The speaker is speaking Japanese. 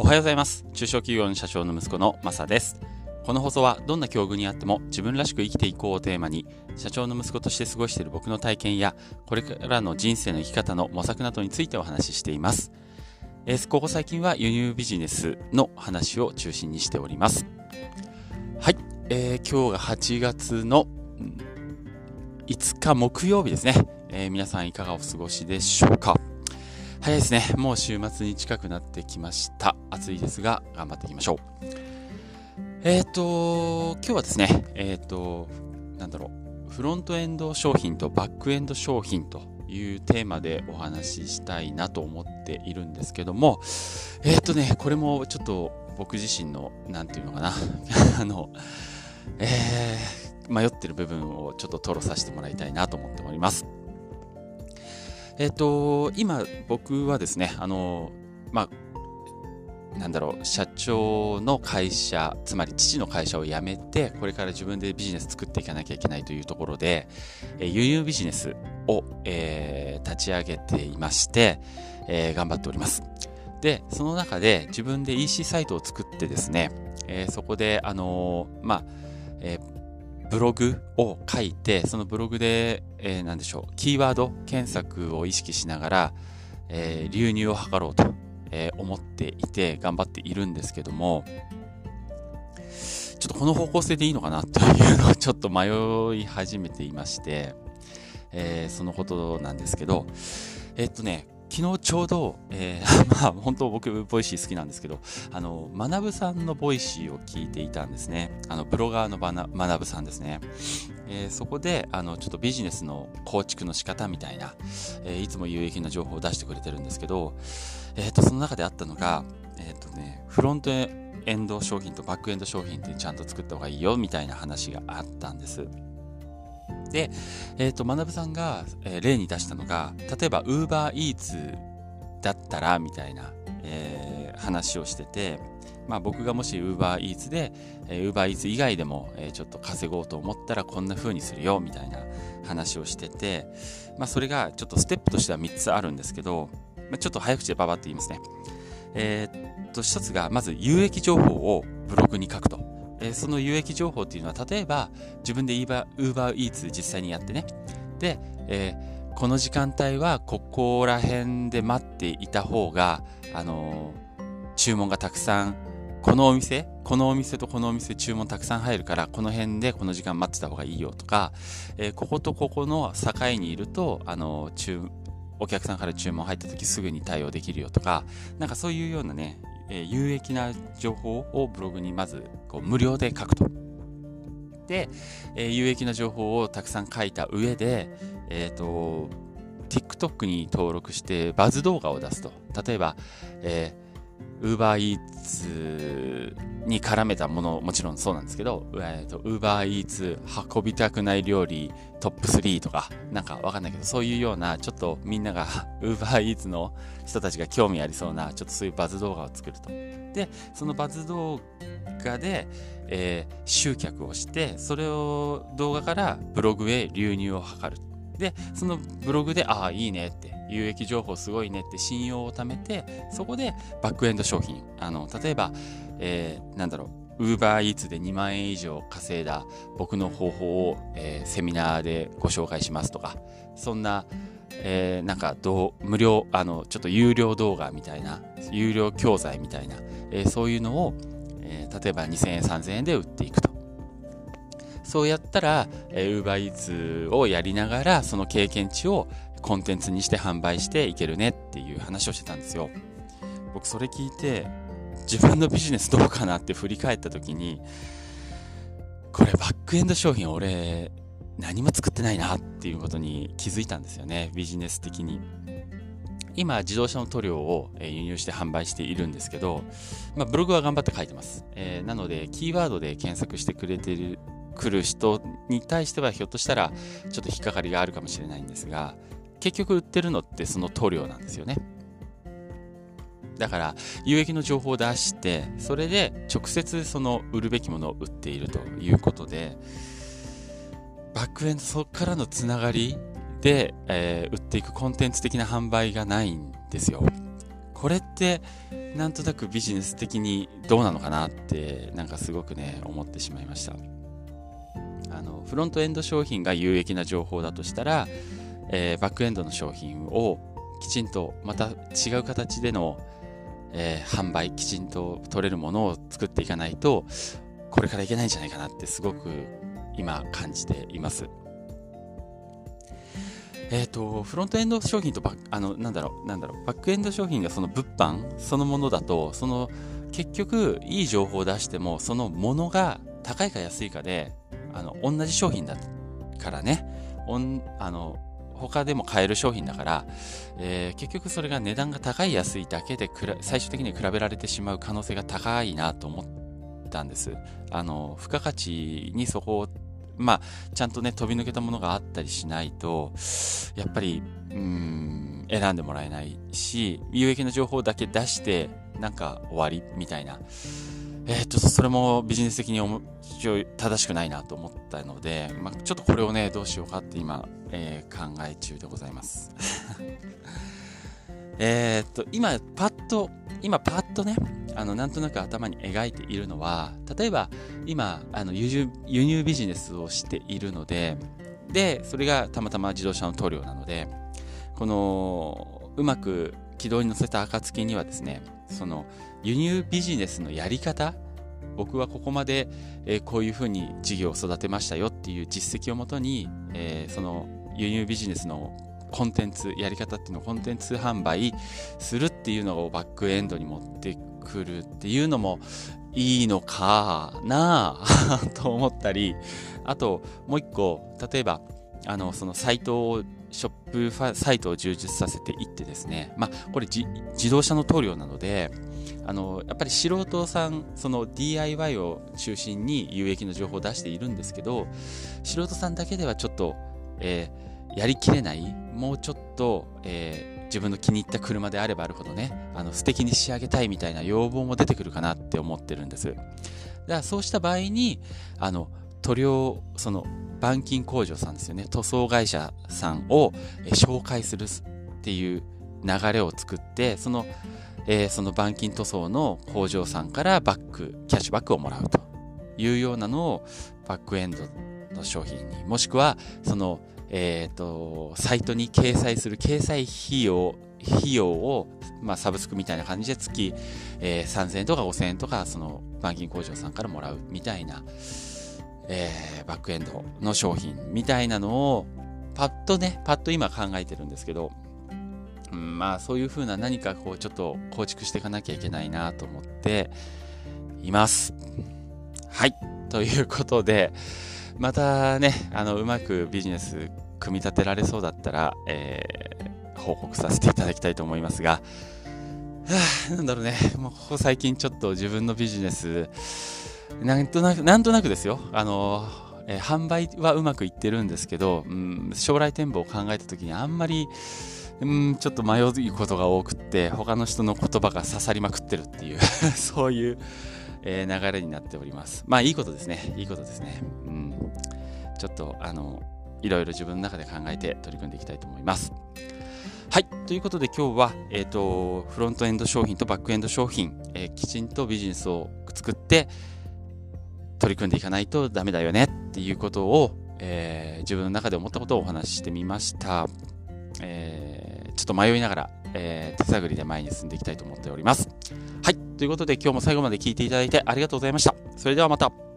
おはようございます。中小企業の社長の息子のマサです。この放送はどんな境遇にあっても自分らしく生きていこうをテーマに社長の息子として過ごしている僕の体験やこれからの人生の生き方の模索などについてお話ししています。えー、ここ最近は輸入ビジネスの話を中心にしております。はい、えー、今日が8月の5日木曜日ですね、えー、皆さんいかがお過ごしでしょうか？早いですね。もう週末に近くなってきました。暑いですが、頑張っていきましょう。えっ、ー、と、今日はですね、えっ、ー、と、なんだろう、フロントエンド商品とバックエンド商品というテーマでお話ししたいなと思っているんですけども、えっ、ー、とね、これもちょっと僕自身の、なんていうのかな、あの、えー、迷ってる部分をちょっと吐露させてもらいたいなと思っております。えっ、ー、と、今僕はですね、あの、まあ、なんだろう、社長の会社、つまり父の会社を辞めて、これから自分でビジネス作っていかなきゃいけないというところで、えー、輸入ビジネスを、えー、立ち上げていまして、えー、頑張っております。で、その中で自分で EC サイトを作ってですね、えー、そこで、あのまあ、えーブログを書いて、そのブログで、えー、何でしょう、キーワード検索を意識しながら、えー、流入を図ろうと、えー、思っていて、頑張っているんですけども、ちょっとこの方向性でいいのかなというのをちょっと迷い始めていまして、えー、そのことなんですけど、えっとね、昨日ちょうど、えー、まあ本当僕ボイシー好きなんですけど、あの、学さんのボイシーを聞いていたんですね。あの、ブロガーの学さんですね。えー、そこで、あの、ちょっとビジネスの構築の仕方みたいな、えー、いつも有益な情報を出してくれてるんですけど、えっ、と、その中であったのが、えっ、とね、フロントエンド商品とバックエンド商品ってちゃんと作った方がいいよみたいな話があったんです。で、えっ、ー、と、学さんが、えー、例に出したのが、例えば UberEats だったら、みたいな、えー、話をしてて、まあ僕がもし UberEats で、えー、UberEats 以外でも、えー、ちょっと稼ごうと思ったらこんな風にするよ、みたいな話をしてて、まあそれがちょっとステップとしては3つあるんですけど、まあ、ちょっと早口でババって言いますね。えー、っと、1つが、まず有益情報をブログに書くと。えー、その有益情報っていうのは、例えば自分で UberEats 実際にやってね、で、えー、この時間帯はここら辺で待っていた方が、あのー、注文がたくさん、このお店、このお店とこのお店注文たくさん入るから、この辺でこの時間待ってた方がいいよとか、えー、こことここの境にいると、あのー、お客さんから注文入った時すぐに対応できるよとか、なんかそういうようなね、えー、有益な情報をブログにまずこう無料で書くと。で、えー、有益な情報をたくさん書いた上で、えっ、ー、と、TikTok に登録してバズ動画を出すと。例えば、えー UberEats に絡めたもの、もちろんそうなんですけど、え、ー、と、UberEats 運びたくない料理トップ3とか、なんかわかんないけど、そういうような、ちょっとみんなが UberEats の人たちが興味ありそうな、ちょっとそういうバズ動画を作ると。で、そのバズ動画で、えー、集客をして、それを動画からブログへ流入を図る。で、そのブログで、ああ、いいねって、有益情報すごいねって信用を貯めて、そこでバックエンド商品、あの、例えば、えー、なんだろう、ウーバーイーツで2万円以上稼いだ僕の方法を、えー、セミナーでご紹介しますとか、そんな、えー、なんかどう、無料、あの、ちょっと有料動画みたいな、有料教材みたいな、えー、そういうのを、えー、例えば2000円、3000円で売っていくと。そうやったら、えー、UberEats をやりながら、その経験値をコンテンツにして販売していけるねっていう話をしてたんですよ。僕それ聞いて、自分のビジネスどうかなって振り返った時に、これバックエンド商品俺何も作ってないなっていうことに気づいたんですよね。ビジネス的に。今、自動車の塗料を輸入して販売しているんですけど、まあ、ブログは頑張って書いてます。えー、なので、キーワードで検索してくれてる来る人に対してはひょっとしたらちょっと引っかかりがあるかもしれないんですが結局売ってるのってその塗料なんですよねだから有益の情報を出してそれで直接その売るべきものを売っているということでバックエンドそこからのつながりで、えー、売っていくコンテンツ的な販売がないんですよ。これってなんとなくビジネス的にどうなのかなってなんかすごくね思ってしまいました。あのフロントエンド商品が有益な情報だとしたら、えー、バックエンドの商品をきちんとまた違う形での、えー、販売きちんと取れるものを作っていかないとこれからいけないんじゃないかなってすごく今感じています。えっ、ー、と、フロントエンド商品とバックあの、なんだろう、なんだろう、バックエンド商品がその物販そのものだと、その、結局、いい情報を出しても、そのものが高いか安いかで、あの、同じ商品だからね、おんあの、他でも買える商品だから、えー、結局それが値段が高い安いだけで最終的に比べられてしまう可能性が高いなと思ったんです。あの、付加価値にそこをまあ、ちゃんとね、飛び抜けたものがあったりしないと、やっぱり、うん、選んでもらえないし、有益な情報だけ出して、なんか終わりみたいな。えー、っとそれもビジネス的に正しくないなと思ったので、まあ、ちょっとこれをね、どうしようかって今、えー、考え中でございます。えっと、今、パッと、今、パッとね、あのなんとなく頭に描いているのは例えば今あの輸入輸入ビジネスをしているのででそれがたまたま自動車の塗料なのでこのうまく軌道に乗せた暁にはですねその輸入ビジネスのやり方？僕はここまで、え、こういうふうに事業を育てましたよっていう実績をもとに、え、その輸入ビジネスのコンテンツやり方っていうのをコンテンツ販売するっていうのをバックエンドに持ってくるっていうのもいいのかな と思ったり、あともう一個、例えば、あの、そのサイトを、ショップサイトを充実させていってですね、まあ、これ自動車の塗料なので、あの、やっぱり素人さん、その DIY を中心に有益な情報を出しているんですけど、素人さんだけではちょっと、えー、やりきれない、もうちょっと、えー自分の気に入った車であればあるほどね、あの素敵に仕上げたいみたいな要望も出てくるかなって思ってるんです。だからそうした場合に、あの、塗料、その、板金工場さんですよね、塗装会社さんを紹介するっていう流れを作って、その、えー、その板金塗装の工場さんからバック、キャッシュバックをもらうというようなのをバックエンドの商品に、もしくは、その、えっ、ー、と、サイトに掲載する掲載費用、費用を、まあ、サブスクみたいな感じで月、えー、3000円とか5000円とか、その、板金工場さんからもらうみたいな、えー、バックエンドの商品みたいなのを、パッとね、パッと今考えてるんですけど、うん、まあ、そういう風な何かこう、ちょっと構築していかなきゃいけないなと思っています。はい。ということで、またね、あの、うまくビジネス組み立てられそうだったら、えー、報告させていただきたいと思いますが、はあ、なんだろうね、もうここ最近ちょっと自分のビジネス、なんとなく、なんとなくですよ、あの、えー、販売はうまくいってるんですけど、うん、将来展望を考えた時にあんまり、うん、ちょっと迷うことが多くって、他の人の言葉が刺さりまくってるっていう そういう、えー、流れになっております。まあいいことですね。いいことですね。うん。ちょっと、あの、いろいろ自分の中で考えて取り組んでいきたいと思います。はい。ということで今日は、えっ、ー、と、フロントエンド商品とバックエンド商品、えー、きちんとビジネスを作って取り組んでいかないとダメだよねっていうことを、えー、自分の中で思ったことをお話ししてみました。えー、ちょっと迷いながら、えー、手探りで前に進んでいきたいと思っております。はい。ということで今日も最後まで聞いていただいてありがとうございました。それではまた。